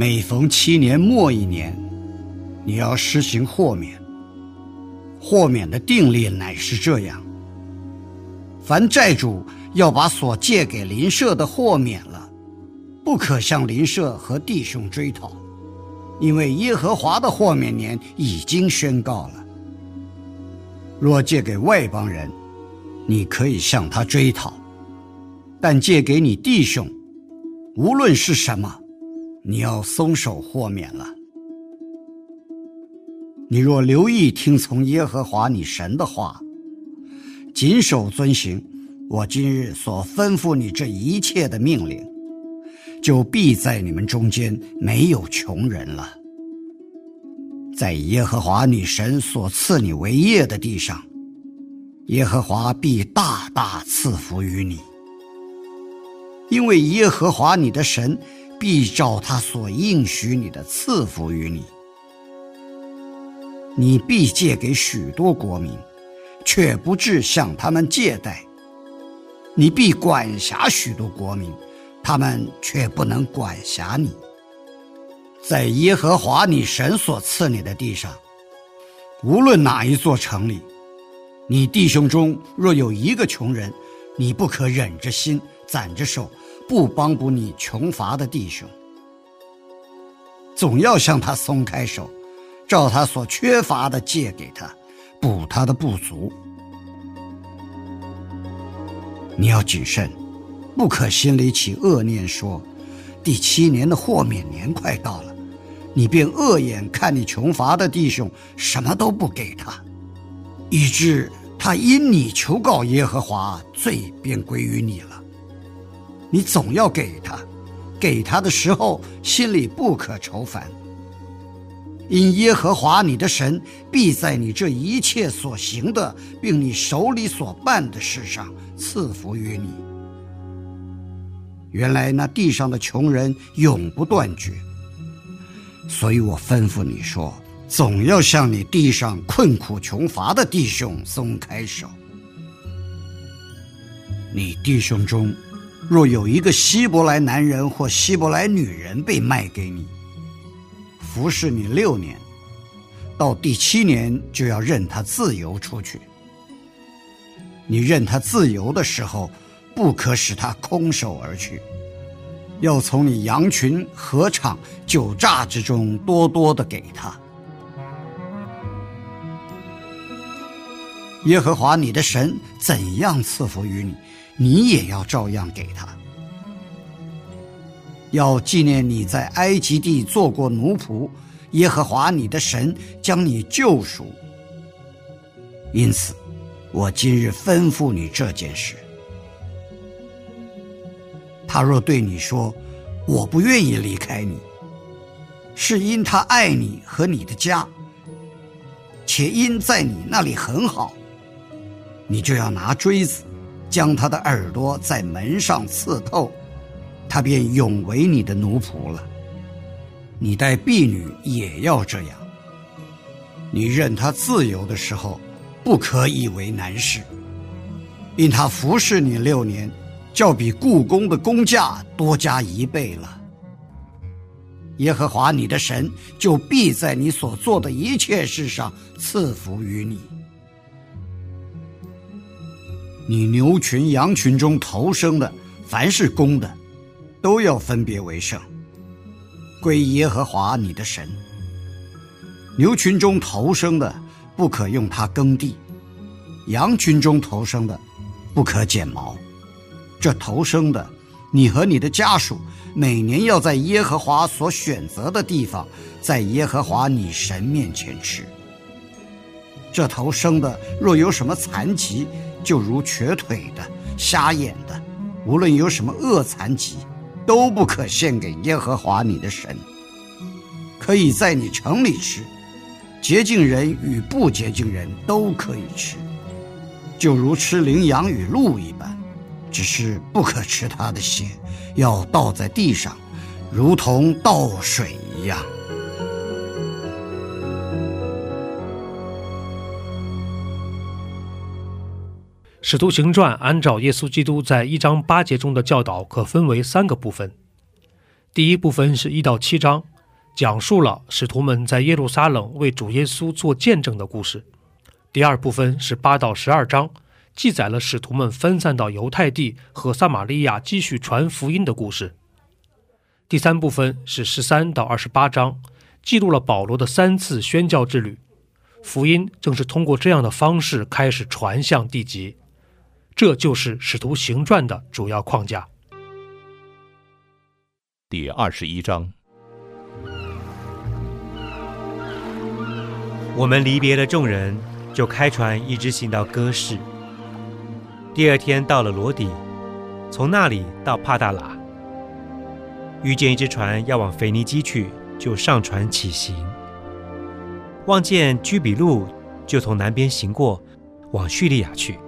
每逢七年末一年，你要施行豁免。豁免的定例乃是这样：凡债主要把所借给邻舍的豁免了，不可向邻舍和弟兄追讨，因为耶和华的豁免年已经宣告了。若借给外邦人，你可以向他追讨；但借给你弟兄，无论是什么，你要松手豁免了。你若留意听从耶和华你神的话，谨守遵行我今日所吩咐你这一切的命令，就必在你们中间没有穷人了。在耶和华你神所赐你为业的地上，耶和华必大大赐福于你，因为耶和华你的神必照他所应许你的赐福于你。你必借给许多国民，却不至向他们借贷；你必管辖许多国民，他们却不能管辖你。在耶和华你神所赐你的地上，无论哪一座城里，你弟兄中若有一个穷人，你不可忍着心、攒着手，不帮补你穷乏的弟兄，总要向他松开手。照他所缺乏的借给他，补他的不足。你要谨慎，不可心里起恶念，说：第七年的豁免年快到了，你便恶眼看你穷乏的弟兄，什么都不给他，以致他因你求告耶和华，罪便归于你了。你总要给他，给他的时候，心里不可愁烦。因耶和华你的神必在你这一切所行的，并你手里所办的事上赐福于你。原来那地上的穷人永不断绝，所以我吩咐你说，总要向你地上困苦穷乏的弟兄松开手。你弟兄中，若有一个希伯来男人或希伯来女人被卖给你，服侍你六年，到第七年就要任他自由出去。你任他自由的时候，不可使他空手而去，要从你羊群、禾场、酒榨之中多多的给他。耶和华你的神怎样赐福于你，你也要照样给他。要纪念你在埃及地做过奴仆，耶和华你的神将你救赎。因此，我今日吩咐你这件事。他若对你说：“我不愿意离开你”，是因他爱你和你的家，且因在你那里很好，你就要拿锥子，将他的耳朵在门上刺透。他便永为你的奴仆了。你待婢女也要这样。你任他自由的时候，不可以为难事，因他服侍你六年，较比故宫的工价多加一倍了。耶和华你的神就必在你所做的一切事上赐福于你。你牛群羊群中头生的，凡是公的。都要分别为圣。归耶和华你的神。牛群中头生的，不可用它耕地；羊群中头生的，不可剪毛。这头生的，你和你的家属每年要在耶和华所选择的地方，在耶和华你神面前吃。这头生的若有什么残疾，就如瘸腿的、瞎眼的，无论有什么恶残疾，都不可献给耶和华你的神。可以在你城里吃，洁净人与不洁净人都可以吃，就如吃羚羊与鹿一般，只是不可吃它的血，要倒在地上，如同倒水一样。使徒行传按照耶稣基督在一章八节中的教导，可分为三个部分。第一部分是一到七章，讲述了使徒们在耶路撒冷为主耶稣做见证的故事。第二部分是八到十二章，记载了使徒们分散到犹太地和撒玛利亚继续传福音的故事。第三部分是十三到二十八章，记录了保罗的三次宣教之旅。福音正是通过这样的方式开始传向地极。这就是《使徒行传》的主要框架。第二十一章，我们离别了众人，就开船一直行到哥市。第二天到了罗底，从那里到帕大拉，遇见一只船要往腓尼基去，就上船起行。望见居比路，就从南边行过，往叙利亚去。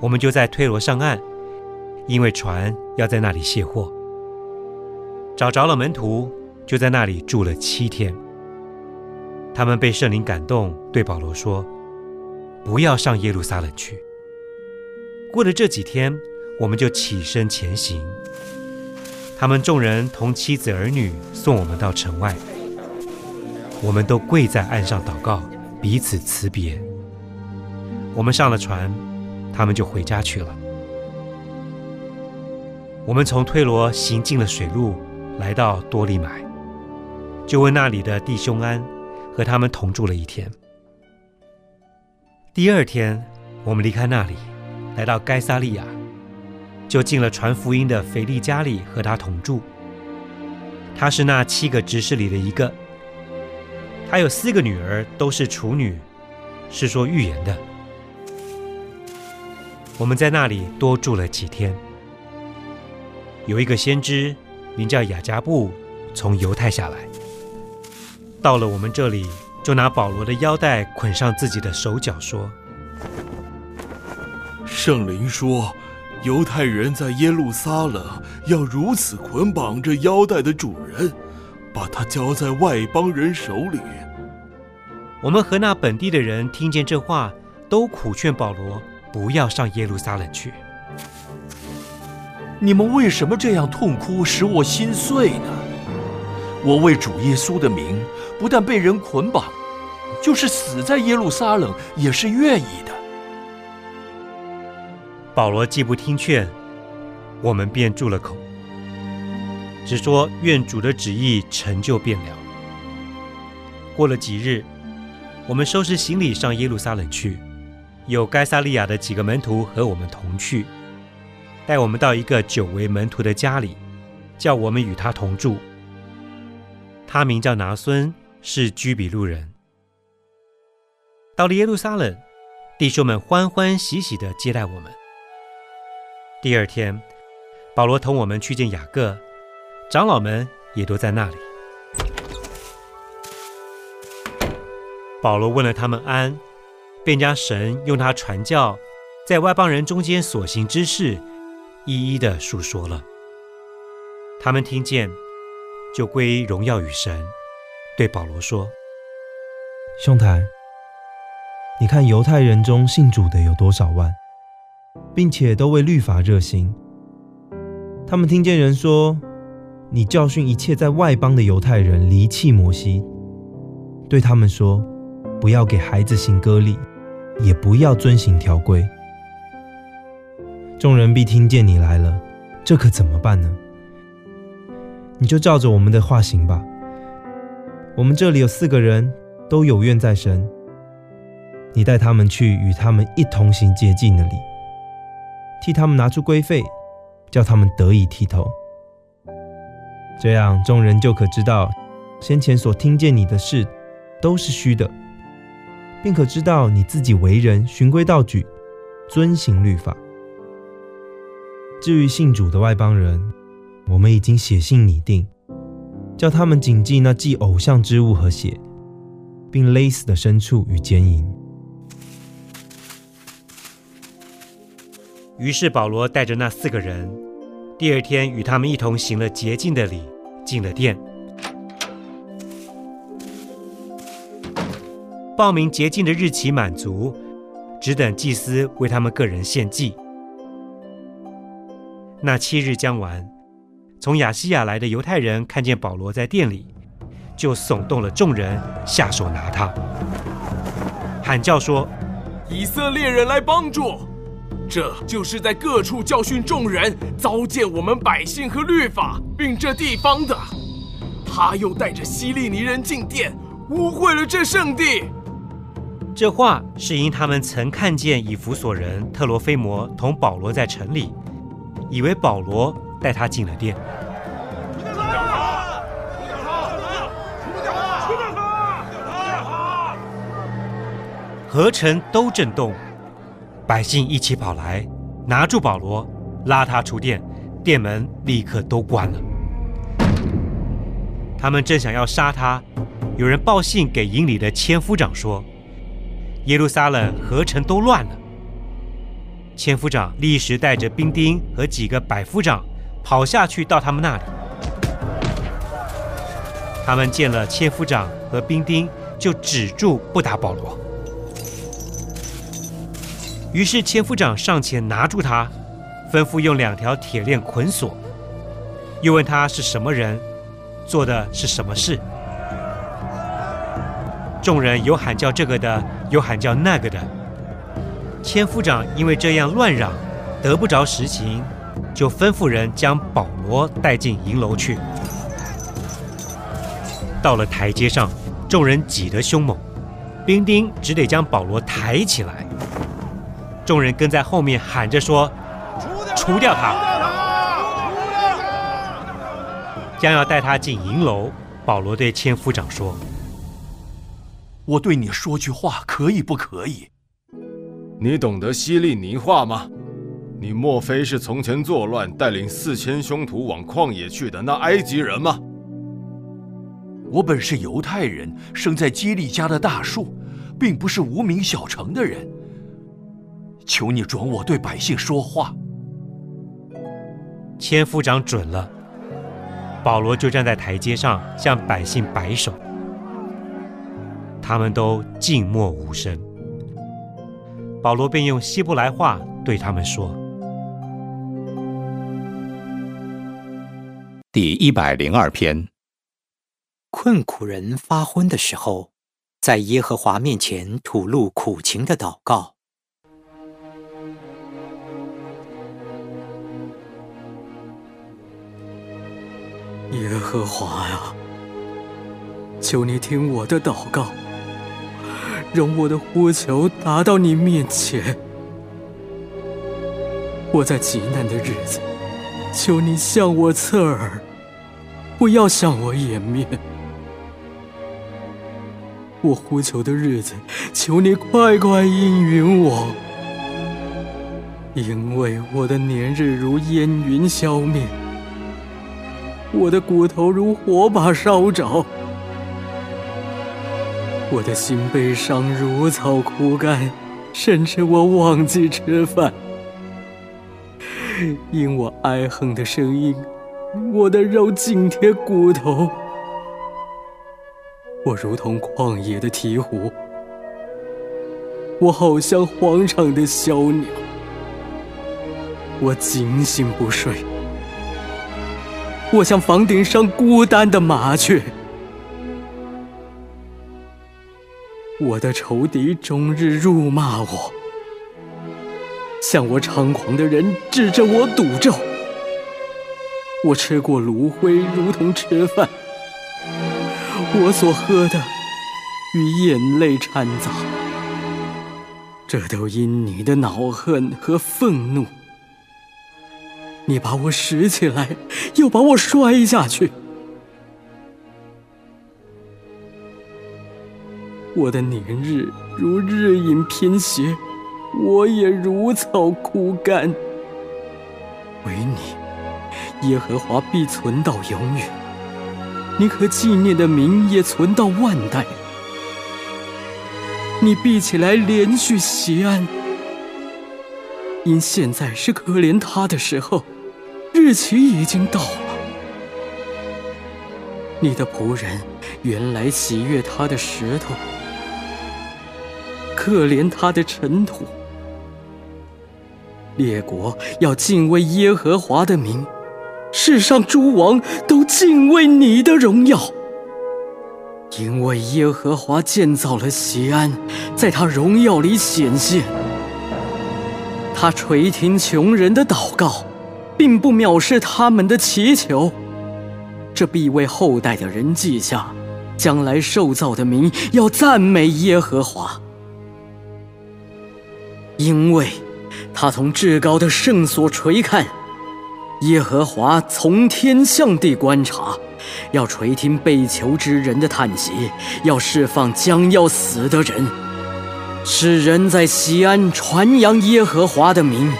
我们就在推罗上岸，因为船要在那里卸货。找着了门徒，就在那里住了七天。他们被圣灵感动，对保罗说：“不要上耶路撒冷去。”过了这几天，我们就起身前行。他们众人同妻子儿女送我们到城外，我们都跪在岸上祷告，彼此辞别。我们上了船。他们就回家去了。我们从推罗行进了水路，来到多利买，就问那里的弟兄安，和他们同住了一天。第二天，我们离开那里，来到该撒利亚，就进了传福音的腓利家里，和他同住。他是那七个执事里的一个，他有四个女儿，都是处女，是说预言的。我们在那里多住了几天。有一个先知名叫雅加布，从犹太下来，到了我们这里，就拿保罗的腰带捆上自己的手脚，说：“圣灵说，犹太人在耶路撒冷要如此捆绑这腰带的主人，把他交在外邦人手里。”我们和那本地的人听见这话，都苦劝保罗。不要上耶路撒冷去！你们为什么这样痛哭，使我心碎呢？我为主耶稣的名，不但被人捆绑，就是死在耶路撒冷也是愿意的。保罗既不听劝，我们便住了口，只说愿主的旨意成就便了。过了几日，我们收拾行李上耶路撒冷去。有该萨利亚的几个门徒和我们同去，带我们到一个久违门徒的家里，叫我们与他同住。他名叫拿孙，是居比路人。到了耶路撒冷，弟兄们欢欢喜喜地接待我们。第二天，保罗同我们去见雅各，长老们也都在那里。保罗问了他们安。便将神用他传教，在外邦人中间所行之事，一一的述说了。他们听见，就归荣耀与神，对保罗说：“兄台，你看犹太人中信主的有多少万，并且都为律法热心。他们听见人说，你教训一切在外邦的犹太人离弃摩西，对他们说，不要给孩子行割礼。”也不要遵行条规，众人必听见你来了，这可怎么办呢？你就照着我们的话行吧。我们这里有四个人都有愿在身，你带他们去与他们一同行洁净的礼，替他们拿出规费，叫他们得以剃头。这样众人就可知道，先前所听见你的事都是虚的，并可知道你自己为人循规蹈矩，遵行律法。至于信主的外邦人，我们已经写信拟定，叫他们谨记那祭偶像之物和血，并勒死的牲畜与奸淫。于是保罗带着那四个人，第二天与他们一同行了洁净的礼，进了殿。报名洁净的日期满足，只等祭司为他们个人献祭。那七日将完，从亚细亚来的犹太人看见保罗在店里，就耸动了众人，下手拿他，喊叫说：“以色列人来帮助！这就是在各处教训众人、糟践我们百姓和律法，并这地方的。他又带着希利尼人进殿，污秽了这圣地。”这话是因他们曾看见以弗所人特罗菲摩同保罗在城里。以为保罗带他进了殿，合成都震动，百姓一起跑来，拿住保罗，拉他出殿，殿门立刻都关了。他们正想要杀他，有人报信给营里的千夫长说，耶路撒冷合城都乱了。千夫长立时带着兵丁和几个百夫长跑下去到他们那里。他们见了千夫长和兵丁，就止住不打保罗。于是千夫长上前拿住他，吩咐用两条铁链捆锁，又问他是什么人，做的是什么事。众人有喊叫这个的，有喊叫那个的。千夫长因为这样乱嚷，得不着实情，就吩咐人将保罗带进营楼去。到了台阶上，众人挤得凶猛，兵丁只得将保罗抬起来。众人跟在后面喊着说：“除掉他！”将要带他进营楼。保罗对千夫长说：“我对你说句话，可以不可以？”你懂得希利尼话吗？你莫非是从前作乱、带领四千凶徒往旷野去的那埃及人吗？我本是犹太人，生在基利家的大树，并不是无名小城的人。求你准我对百姓说话。千夫长准了，保罗就站在台阶上向百姓摆手，他们都静默无声。保罗便用希伯来话对他们说：“第一百零二篇，困苦人发昏的时候，在耶和华面前吐露苦情的祷告。耶和华呀，求你听我的祷告。”容我的呼求达到你面前。我在极难的日子，求你向我侧耳，不要向我掩面。我呼求的日子，求你快快应允我，因为我的年日如烟云消灭，我的骨头如火把烧着。我的心悲伤如草枯干，甚至我忘记吃饭。因我哀哼的声音，我的肉紧贴骨头。我如同旷野的鹈鹕，我好像荒场的小鸟。我警醒不睡，我像房顶上孤单的麻雀。我的仇敌终日辱骂我，向我猖狂的人指着我赌咒。我吃过炉灰，如同吃饭。我所喝的，与眼泪掺杂。这都因你的恼恨和愤怒。你把我拾起来，又把我摔下去。我的年日如日影偏斜，我也如草枯干。唯你，耶和华必存到永远，你可纪念的名也存到万代。你闭起来连续西安，因现在是可怜他的时候，日期已经到了。你的仆人原来喜悦他的石头，可怜他的尘土。列国要敬畏耶和华的名，世上诸王都敬畏你的荣耀。因为耶和华建造了西安，在他荣耀里显现。他垂听穷人的祷告，并不藐视他们的祈求。这必为后代的人记下，将来受造的民要赞美耶和华，因为他从至高的圣所垂看，耶和华从天向地观察。要垂听被囚之人的叹息，要释放将要死的人，使人在西安传扬耶和华的名，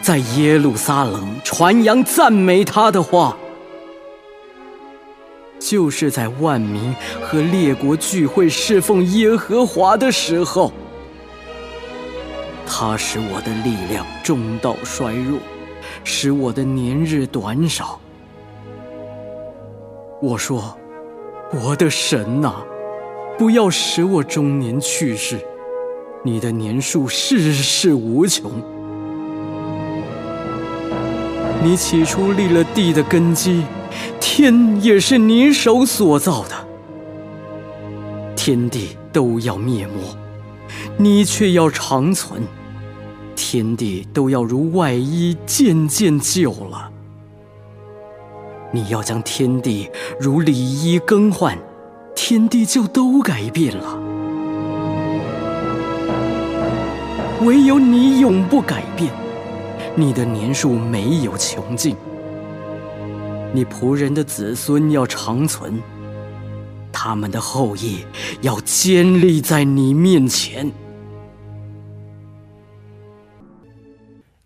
在耶路撒冷传扬赞美他的话。就是在万民和列国聚会侍奉耶和华的时候，他使我的力量重到衰弱，使我的年日短少。我说：“我的神呐，不要使我中年去世。你的年数世世无穷。你起初立了地的根基，天也是你手所造的。天地都要灭没，你却要长存。天地都要如外衣渐渐旧了。”你要将天地如里衣更换，天地就都改变了。唯有你永不改变，你的年数没有穷尽。你仆人的子孙要长存，他们的后裔要坚立在你面前。